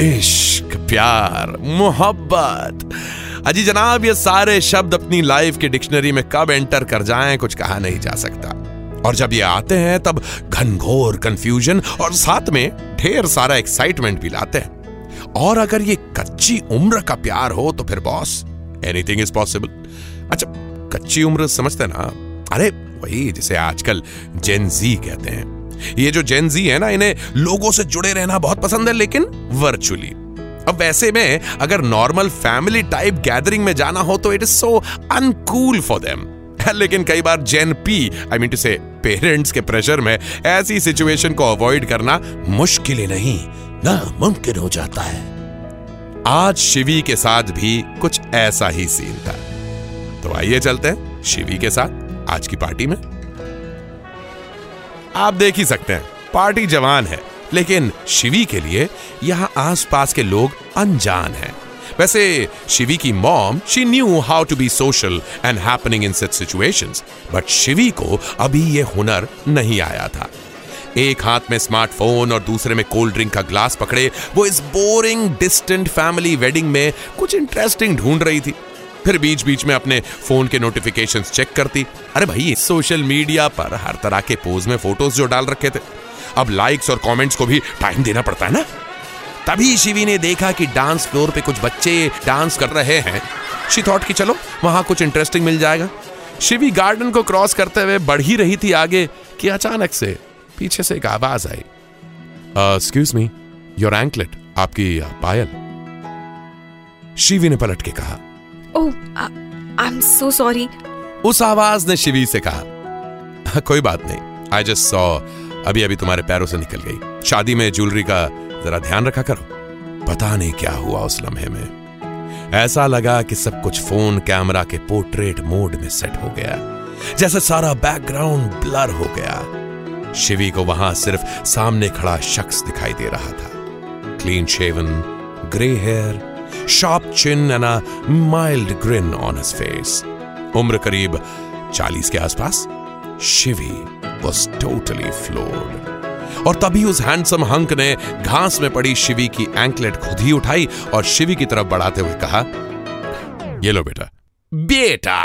इश्क, प्यार, मोहब्बत। अजी जनाब, ये सारे शब्द अपनी लाइफ की डिक्शनरी में कब एंटर कर जाएँ, कुछ कहा नहीं जा सकता। और जब ये आते हैं, तब घनघोर कंफ्यूजन और साथ में ढेर सारा एक्साइटमेंट भी लाते हैं। और अगर ये कच्ची उम्र का प्यार हो तो फिर बॉस एनीथिंग इज़ पॉसिबल अच्छा कच्ची उम्र समझते ना? अरे, वही जिसे आजकल जेन जी कहते हैं। ये जो जेन जी है ना, इन्हें लोगों से जुड़े रहना बहुत पसंद है, लेकिन वर्चुअली अब वैसे में, अगर नॉर्मल फैमिली टाइप गैदरिंग में जाना हो तो it is so uncool for them लेकिन कई बार जेन P I mean to say parents के प्रेशर में ऐसी सिचुएशन को अवॉइड करना मुश्किल ही नहीं, नामुमकिन हो जाता है। आज शिवी के साथ भी कुछ ऐसा ही सीन था। तो आइए चलते हैं शिवी के साथ आज की पार्टी में। आप देख ही सकते हैं, पार्टी जवान है, लेकिन शिवी के लिए यहाँ आसपास के लोग अनजान हैं। वैसे, शिवी की mom she knew how to be social and happening in such situations but Shivi को अभी ये हुनर नहीं आया था। एक हाथ में स्मार्टफ़ोन और दूसरे में कोल्ड ड्रिंक का ग्लास पकड़े, वो इस बोरिंग डिस्टेंट फैमिली वेडिंग में कुछ इंटरेस्टिंग ढूंढ रही थी। फिर बीच बीच में अपने फ़ोन के नोटिफिकेशंस चेक करती। अरे भाई सोशल मीडिया पर हर तरह के पोज में फ़ोटोज़ जो डाल रखे थे। अब लाइक्स और कमेंट्स को भी टाइम देना पड़ता है ना? तभी शिवी ने देखा कि डांस फ्लोर पे कुछ बच्चे डांस कर रहे हैं। शी थॉट कि चलो, वहाँ कुछ इंटरेस्टिंग मिल जाएगा। शिवी गार्डन को क्रॉस करते हुए बढ़ ही रही थी आगे कि अचानक से पीछे से एक आवाज़ आई। एक्सक्यूज मी योर एंकलेट आपकी पायल। शिवी ने पलट के कहा Oh, I, I'm so sorry. उस आवाज़ ने शिवी से कहा कोई बात नहीं आई जस्ट सॉ अभी अभी तुम्हारे पैरों से निकल गई। शादी में ज्वेलरी का जरा ध्यान रखा करो। पता नहीं क्या हुआ उस लम्हे में। ऐसा लगा कि सब कुछ फ़ोन कैमरा के पोर्ट्रेट मोड में सेट हो गया। जैसे सारा बैकग्राउंड ब्लर हो गया। शिवी को वहाँ सिर्फ़ सामने खड़ा शख्स दिखाई दे रहा था। Clean shaven grey hair sharp chin and a mild grin on his face. उम्र करीब 40 के आसपास शिवी was totally floored. और तभी उस हैंडसम हंक ने घास में पड़ी शिवी की एंकलेट खुद ही उठाई और शिवी की तरफ़ बढ़ाते हुए कहा, ये लो बेटा बेटा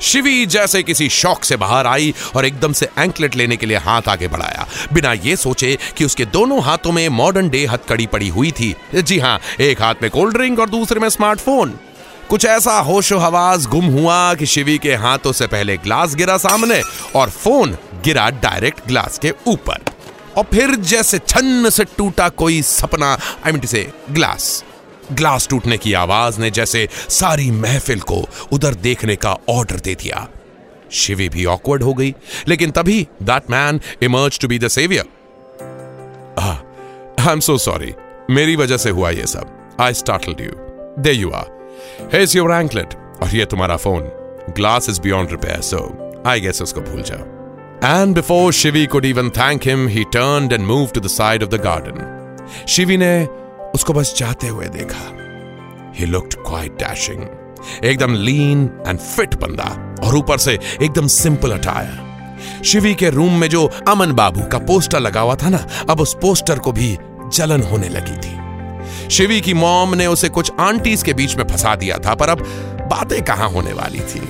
शिवी जैसे किसी शौक से बाहर आई और एकदम से एंकलेट लेने के लिए हाथ आगे बढ़ाया। बिना ये सोचे कि उसके दोनों हाथों में मॉडर्न डे हथकड़ी पड़ी हुई थी। जी हाँ एक हाथ में कोल्ड ड्रिंक और दूसरे में स्मार्टफ़ोन कुछ ऐसा होशो हवास गुम हुआ कि शिवी के हाथों से पहले ग्लास गिरा सामने और फ़ोन गिरा डायरेक्ट ग्लास के ऊपर। और फिर जैसे छन्न से टूटा कोई सपना आई मीन से ग्लास ग्लास टूटने की आवाज़ ने जैसे सारी महफिल को उधर देखने का ऑर्डर दे दिया। शिवी भी ऑकवर्ड हो गई, लेकिन तभी that man emerge to be the saviour I am so sorry मेरी वजह से हुआ ये सब। I startled you there you are here's your anklet और ये तुम्हारा phone glass is beyond repair so I guess उसको भूल जाओ। And before Shivi could even thank him he turned and move to the side of the garden Shivi ने उसको बस जाते हुए देखा। ही लुक्ड क्वाइट डैशिंग एकदम लीन एंड फिट बंदा, और ऊपर से एकदम सिंपल अटायर शिवी के रूम में जो अमन बाबू का पोस्टर लगा हुआ था ना, अब उस पोस्टर को भी जलन होने लगी थी। शिवी की मॉम ने उसे कुछ आंटीज के बीच में फंसा दिया था, पर अब बातें कहाँ होने वाली थी?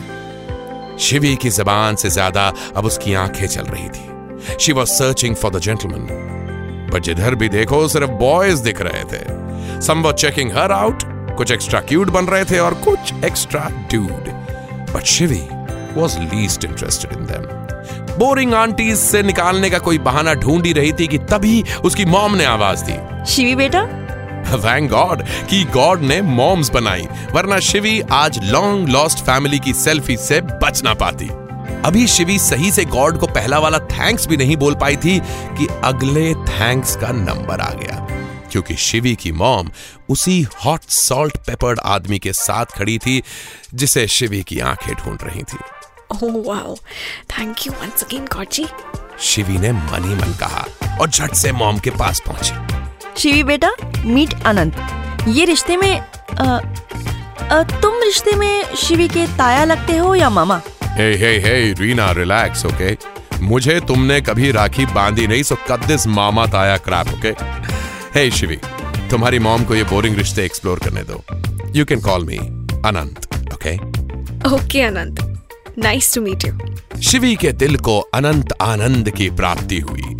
शिवी की जबान से ज़्यादा अब उसकी आँखें चल रही थी। She was searching for the gentleman but जिधर भी देखो सिर्फ़ बॉयज़ दिख रहे थे। Some were checking her out कुछ एक्स्ट्रा क्यूट बन रहे थे और कुछ extra dude but Shivi was least interested in them boring aunties से निकालने का कोई बहाना ढूंढ ही रही थी कि तभी उसकी मॉम ने आवाज़ दी। शिवी बेटा? थैंक गॉड कि गॉड ने मॉम्स बनाई वरना शिवी आज लॉन्ग लॉस्ट फैमिली की सेल्फी से बच ना पाती। अभी शिवी सही से गॉड को पहला वाला थैंक्स भी नहीं बोल पाई थी कि अगले हैंक्स का नंबर आ गया। क्योंकि शिवी की मॉम उसी हॉट सॉल्ट पेपर्ड आदमी के साथ खड़ी थी जिसे शिवी की आँखें ढूंढ रही थी। ओह wow thank you once again God Shivi ने मन ही मन कहा और झट से मॉम के पास पहुँची। शिवी बेटा मीट अनंत। ये रिश्ते में अ, अ, तुम रिश्ते में शिवी के ताया लगते हो या मामा? Hey hey hey Reena relax okay मुझे तुमने कभी राखी बांधी नहीं सो कट दिस मामा ताया क्रैप ओके हे शिवी तुम्हारी मॉम को ये बोरिंग रिश्ते एक्सप्लोर करने दो। You can call me Anant okay okay Anant nice to meet you Shivi के दिल को अनंत आनंद की प्राप्ति हुई।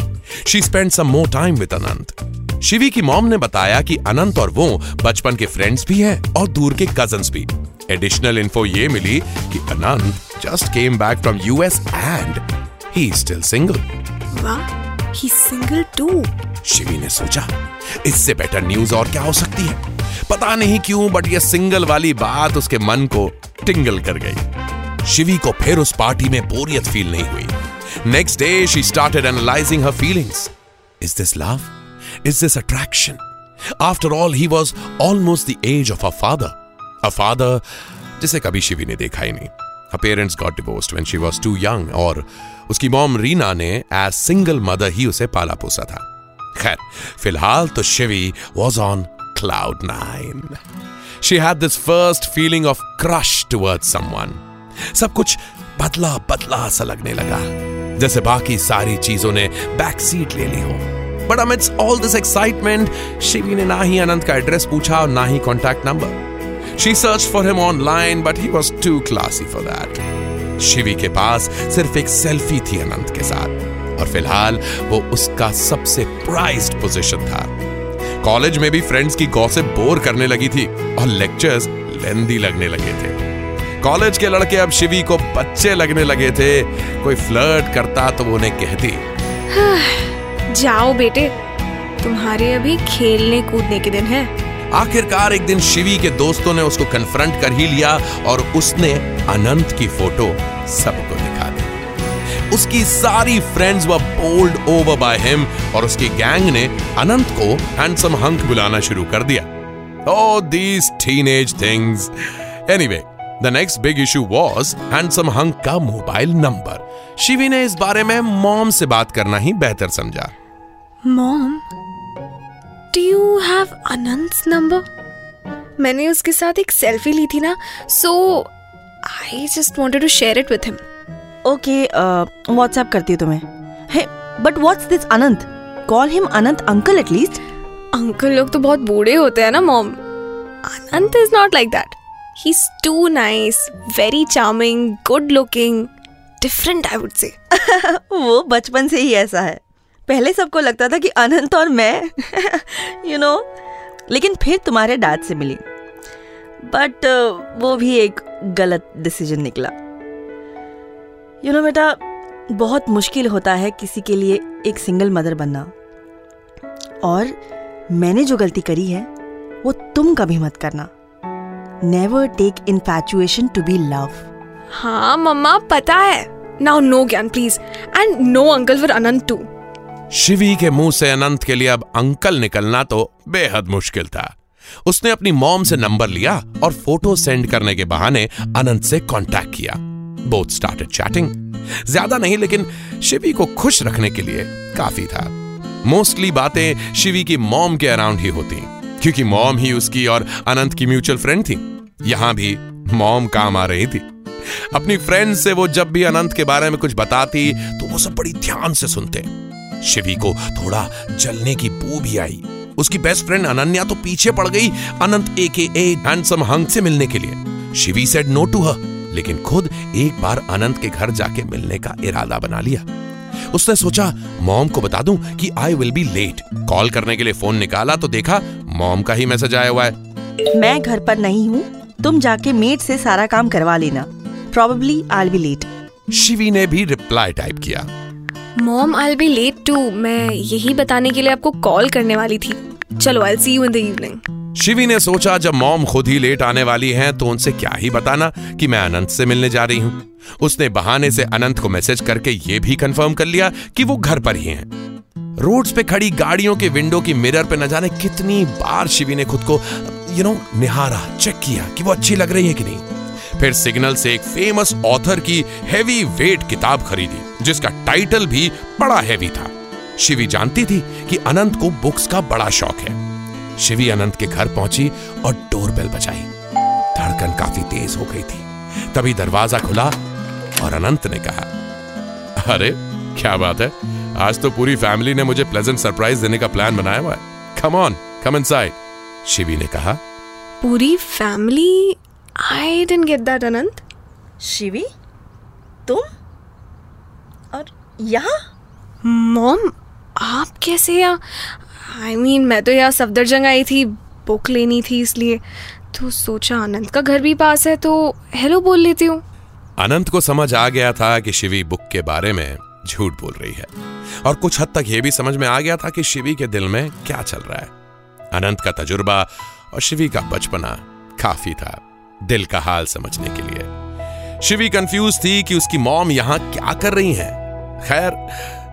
She spend some more time with Anant Shivi की मॉम ने बताया कि अनंत और वो बचपन के फ्रेंड्स भी हैं और दूर के कजन्स भी। एडिशनल इन्फो ये मिली कि Anant just came back from US and he still single वाह ही सिंगल टू शिवी ने सोचा इससे बेटर न्यूज़ और क्या हो सकती है? पता नहीं क्यों बट ये सिंगल वाली बात उसके मन को टिंगल कर गई। शिवी को फिर उस पार्टी में बोरियत फील नहीं हुई। Next day she started analysing her feelings is this love is this attraction after all he was almost the age of a father a father जिसे कभी शिवी ने देखा ही नहीं। Her parents got divorced when she was too young और उसकी mom Reena ने as single mother ही उसे पाला पोसा था। खैर, फ़िलहाल तो Shivi was on cloud nine she had this first feeling of crush toward someone सब कुछ बदला बदला सा लगने लगा। जैसे बाकी सारी चीज़ों ने बैक सीट ले ली हो। But amidst all this excitement Shivi ने ना ही अनंत का एड्रेस पूछा और ना ही contact number she search for him online but he was too classy for that Shivi के पास सिर्फ़ एक सेल्फी थी अनंत के साथ, और फ़िलहाल वो उसका सबसे प्राइज्ड पोजीशन था। कॉलेज में भी फ्रेंड्स की गॉसिप बोर करने लगी थी, और लेक्चर्स लेंदी लगने लगे थे। कॉलेज के लड़के अब शिवी को बच्चे लगने लगे थे। कोई फ्लर्ट करता तो उन्हें कहती, जाओ बेटे, तुम्हारे अभी खेलने कूदने के दिन है। आखिरकार एक दिन शिवी के दोस्तों ने उसको कन्फ्रंट कर ही लिया और उसने अनंत की फ़ोटो सबको दिखा दी। उसकी सारी friends were bowled over by him और उसकी गैंग ने अनंत को हैंडसम हंक बुलाना शुरू कर दिया। Oh, these teenage things. Anyway, the next big issue was handsome hunk का मोबाइल नंबर शिवी ने इस बारे में मॉम से बात करना ही बेहतर समझा। Mom do you have Anant number मैंने उसके साथ एक सेल्फी ली थी ना so I just wanted to share it with him okay WhatsApp करती हूँ तुम्हें। But what's this Anant call him Anant uncle at least uncle लोग तो बहुत बूढ़े होते हैं ना mom Anant is not like that he is too nice very charming good looking different I would say वो बचपन से ही ऐसा है। पहले सबको लगता था कि अनंत और मैं यू you नो know, लेकिन फिर तुम्हारे डैड से मिली। बट वो भी एक गलत डिसीज़न निकला। यू नो बेटा बहुत मुश्किल होता है किसी के लिए एक सिंगल मदर बनना। और मैंने जो गलती करी है वो तुम कभी मत करना। Never take infatuation to be love हाँ मम्मा पता है। Now no gyan please and no uncle for Anant to Shivi के मुँह से अनंत के लिए अब अंकल निकलना तो बेहद मुश्किल था। उसने अपनी मॉम से नंबर लिया और फ़ोटो सेंड करने के बहाने अनंत से कांटेक्ट किया। बोथ स्टार्टेड चैटिंग ज़्यादा नहीं, लेकिन शिवी को खुश रखने के लिए काफ़ी था। मोस्टली बातें शिवी की मॉम के अराउंड ही होती। क्योंकि मॉम ही उसकी और अनंत की म्यूचुअल फ्रेंड थी। यहाँ भी मॉम काम आ रही थी। अपनी फ्रेंड से वो जब भी अनंत के बारे में कुछ बताती तो वो सब बड़ी ध्यान से सुनते। शिवी को थोड़ा जलने की बू भी आई। उसकी बेस्ट फ्रेंड अनन्या तो पीछे पड़ गई अनंत ए के हैंडसम हंग से मिलने के लिए। Shivi said no to her लेकिन खुद एक बार अनंत के घर जाके मिलने का इरादा बना लिया। उसने सोचा मॉम को बता दूँ कि I will be late call करने के लिए फ़ोन निकाला तो देखा मॉम का ही मैसेज आया हुआ है। मैं घर पर नहीं हूँ तुम जाके मेड से सारा काम करवा लेना। Probably I be late Shivi ने भी रिप्लाई टाइप किया। Mom I be late too मैं यही बताने के लिए आपको कॉल करने वाली थी। चलो I see you in the evening Shivi ने सोचा, जब मॉम खुद ही लेट आने वाली हैं तो उनसे क्या ही बताना कि मैं अनंत से मिलने जा रही हूँ। उसने बहाने से अनंत को मैसेज करके ये भी कंफर्म कर लिया कि वो घर पर ही हैं। रोड्स पे खड़ी गाड़ियों के विंडो की मिरर पे न जाने कितनी बार शिवी ने खुद को यू नो निहारा चेक किया कि वो अच्छी लग रही है कि नहीं। फिर सिग्नल से एक फ़ेमस ऑथर की हैवी वेट किताब खरीदी, जिसका टाइटल भी बड़ा हैवी था। शिवी जानती थी कि अनंत को बुक्स का बड़ा शौक है। शिवी अनंत के घर पहुँची और डोरबेल बजाई। धड़कन काफ़ी तेज हो गई थी। तभी दरवाज़ा खुला और अनंत ने कहा, अरे, क्या बात है? आज तो पूरी फैमिली ने मुझे प्लेजेंट सरप्राइज़ देने का प्लान बनाया हुआ है। Come on come inside Shivi ने कहा, पूरी family I didn't get that Anant Shivi तुम? और यहाँ? मॉम आप कैसे यहाँ? आई I मीन mean, मैं तो यहाँ सफदरजंग आई थी बुक लेनी थी इसलिए। तो सोचा अनंत का घर भी पास है तो हेलो बोल लेती हूँ। अनंत को समझ आ गया था कि शिवी बुक के बारे में झूठ बोल रही है। और कुछ हद तक यह भी समझ में आ गया था कि शिवी के दिल में क्या चल रहा है। अनंत का तजुर्बा और शिवी का बचपना काफ़ी था। दिल का हाल समझने के लिए। शिवी कंफ्यूज थी कि उसकी मॉम यहाँ क्या कर रही हैं। खैर,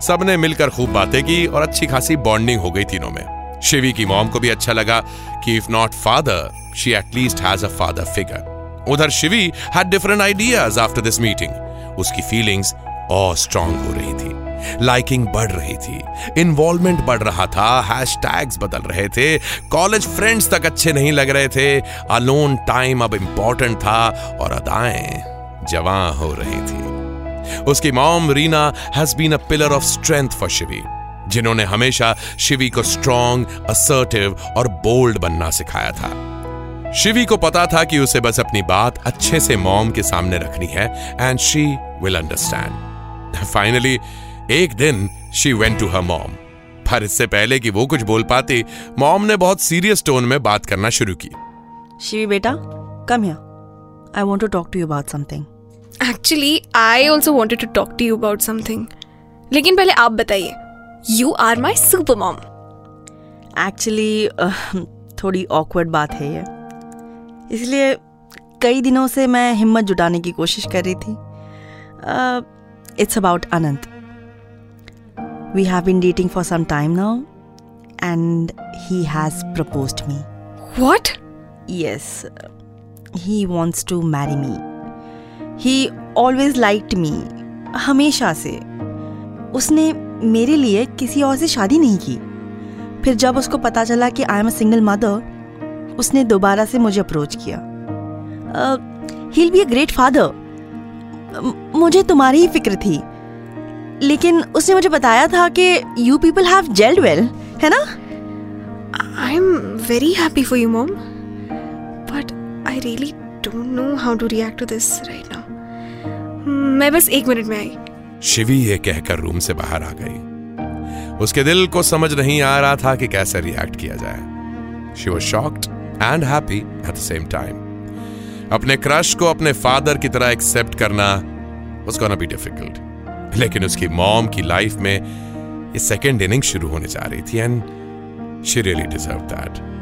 सबने मिलकर खूब बातें की और अच्छी खासी बॉन्डिंग हो गई तीनों में। शिवी की मॉम को भी अच्छा लगा कि if not father she at least has a father figure उधर Shivi had different ideas after this meeting उसकी फीलिंग्स और स्ट्रांग हो रही थी। लाइकिंग बढ़ रही थी। इन्वॉल्वमेंट बढ़ रहा था। हैशटैग्स बदल रहे थे। कॉलेज फ्रेंड्स तक अच्छे नहीं लग रहे थे। अलोन टाइम अब इंपॉर्टेंट था और अदाएँ जवां हो रही थी। उसकी mom Reena has been a pillar of strength for Shivi जिन्होंने हमेशा शिवी को स्ट्रॉन्ग असर्टिव और बोल्ड बनना सिखाया था। शिवी को पता था कि उसे बस अपनी बात अच्छे से मॉम के सामने रखनी है and she will understand finally एक दिन she went to her mom पर इससे पहले कि वो कुछ बोल पाती मॉम ने बहुत सीरियस टोन में बात करना शुरू की। शिवी बेटा come here I want to talk to you about something actually I also wanted to talk to you about something लेकिन पहले आप बताइए you are my super mom actually थोड़ी ऑकवर्ड बात है ये। इसलिए कई दिनों से मैं हिम्मत जुटाने की कोशिश कर रही थी। It's about Anant we have been dating for some time now and he has proposed me what yes he wants to marry me he always liked me हमेशा से। उसने मेरे लिए किसी और से शादी नहीं की। फिर जब उसको पता चला कि I am a single mother उसने दोबारा से मुझे अप्रोच किया। He be a great father मुझे तुम्हारी ही फ़िक्र थी। लेकिन उसने मुझे बताया था कि you people have jelled well है ना? I am very happy for you mom but I really don't know how to react to this right now मैं बस एक मिनट में आई। शिवी ये कहकर रूम से बाहर आ गई। उसके दिल को समझ नहीं आ रहा था कि कैसे रिएक्ट किया जाए। She was shocked and happy at the same time अपने क्रश को अपने फादर की तरह एक्सेप्ट करना was gonna बी डिफ़िकल्ट लेकिन उसकी मॉम की लाइफ में ये सेकेंड इनिंग शुरू होने जा रही थी and she really deserve that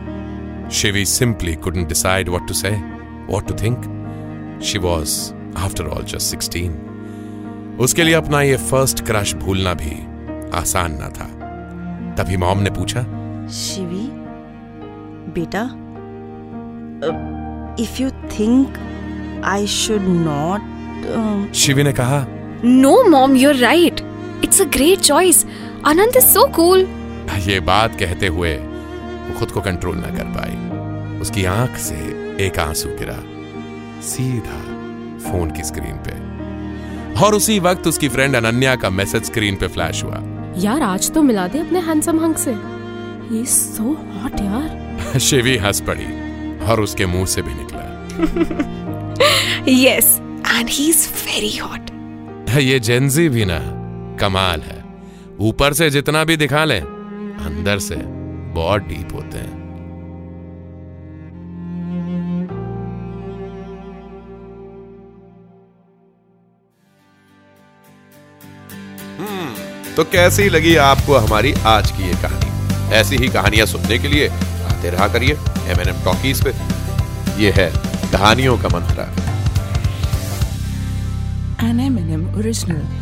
Shivi simply couldn't decide what to say, what to think she was, after all just sixteen उसके लिए अपना ये फ़र्स्ट क्रश भूलना भी आसान ना था। तभी मॉम ने पूछा शिवी बेटा if you think I should not Shivi ने कहा no mom your right it's a great choice Anant is so cool ये बात कहते हुए वो खुद को कंट्रोल ना कर पाई। उसकी आँख से एक आँसू गिरा। सीधा फ़ोन की स्क्रीन पे। और उसी वक्त उसकी फ्रेंड अनन्या का मैसेज स्क्रीन पे फ्लैश हुआ। यार आज तो मिला दे अपने हैंडसम हंग से। ही सो हॉट यार। शिवी हंस पड़ी और उसके मुँह से भी निकला। Yes and he is very hot ये जेंजी भी ना कमाल है। ऊपर से जितना भी दिखा ले अंदर से बहुत डीप होते हैं। हम्म, तो कैसी लगी आपको हमारी आज की ये कहानी? ऐसी ही कहानियाँ सुनने के लिए आते रहा करिए एम एन एम टॉकीज पे। ये है कहानियों का मंत्रा Anne Menem Original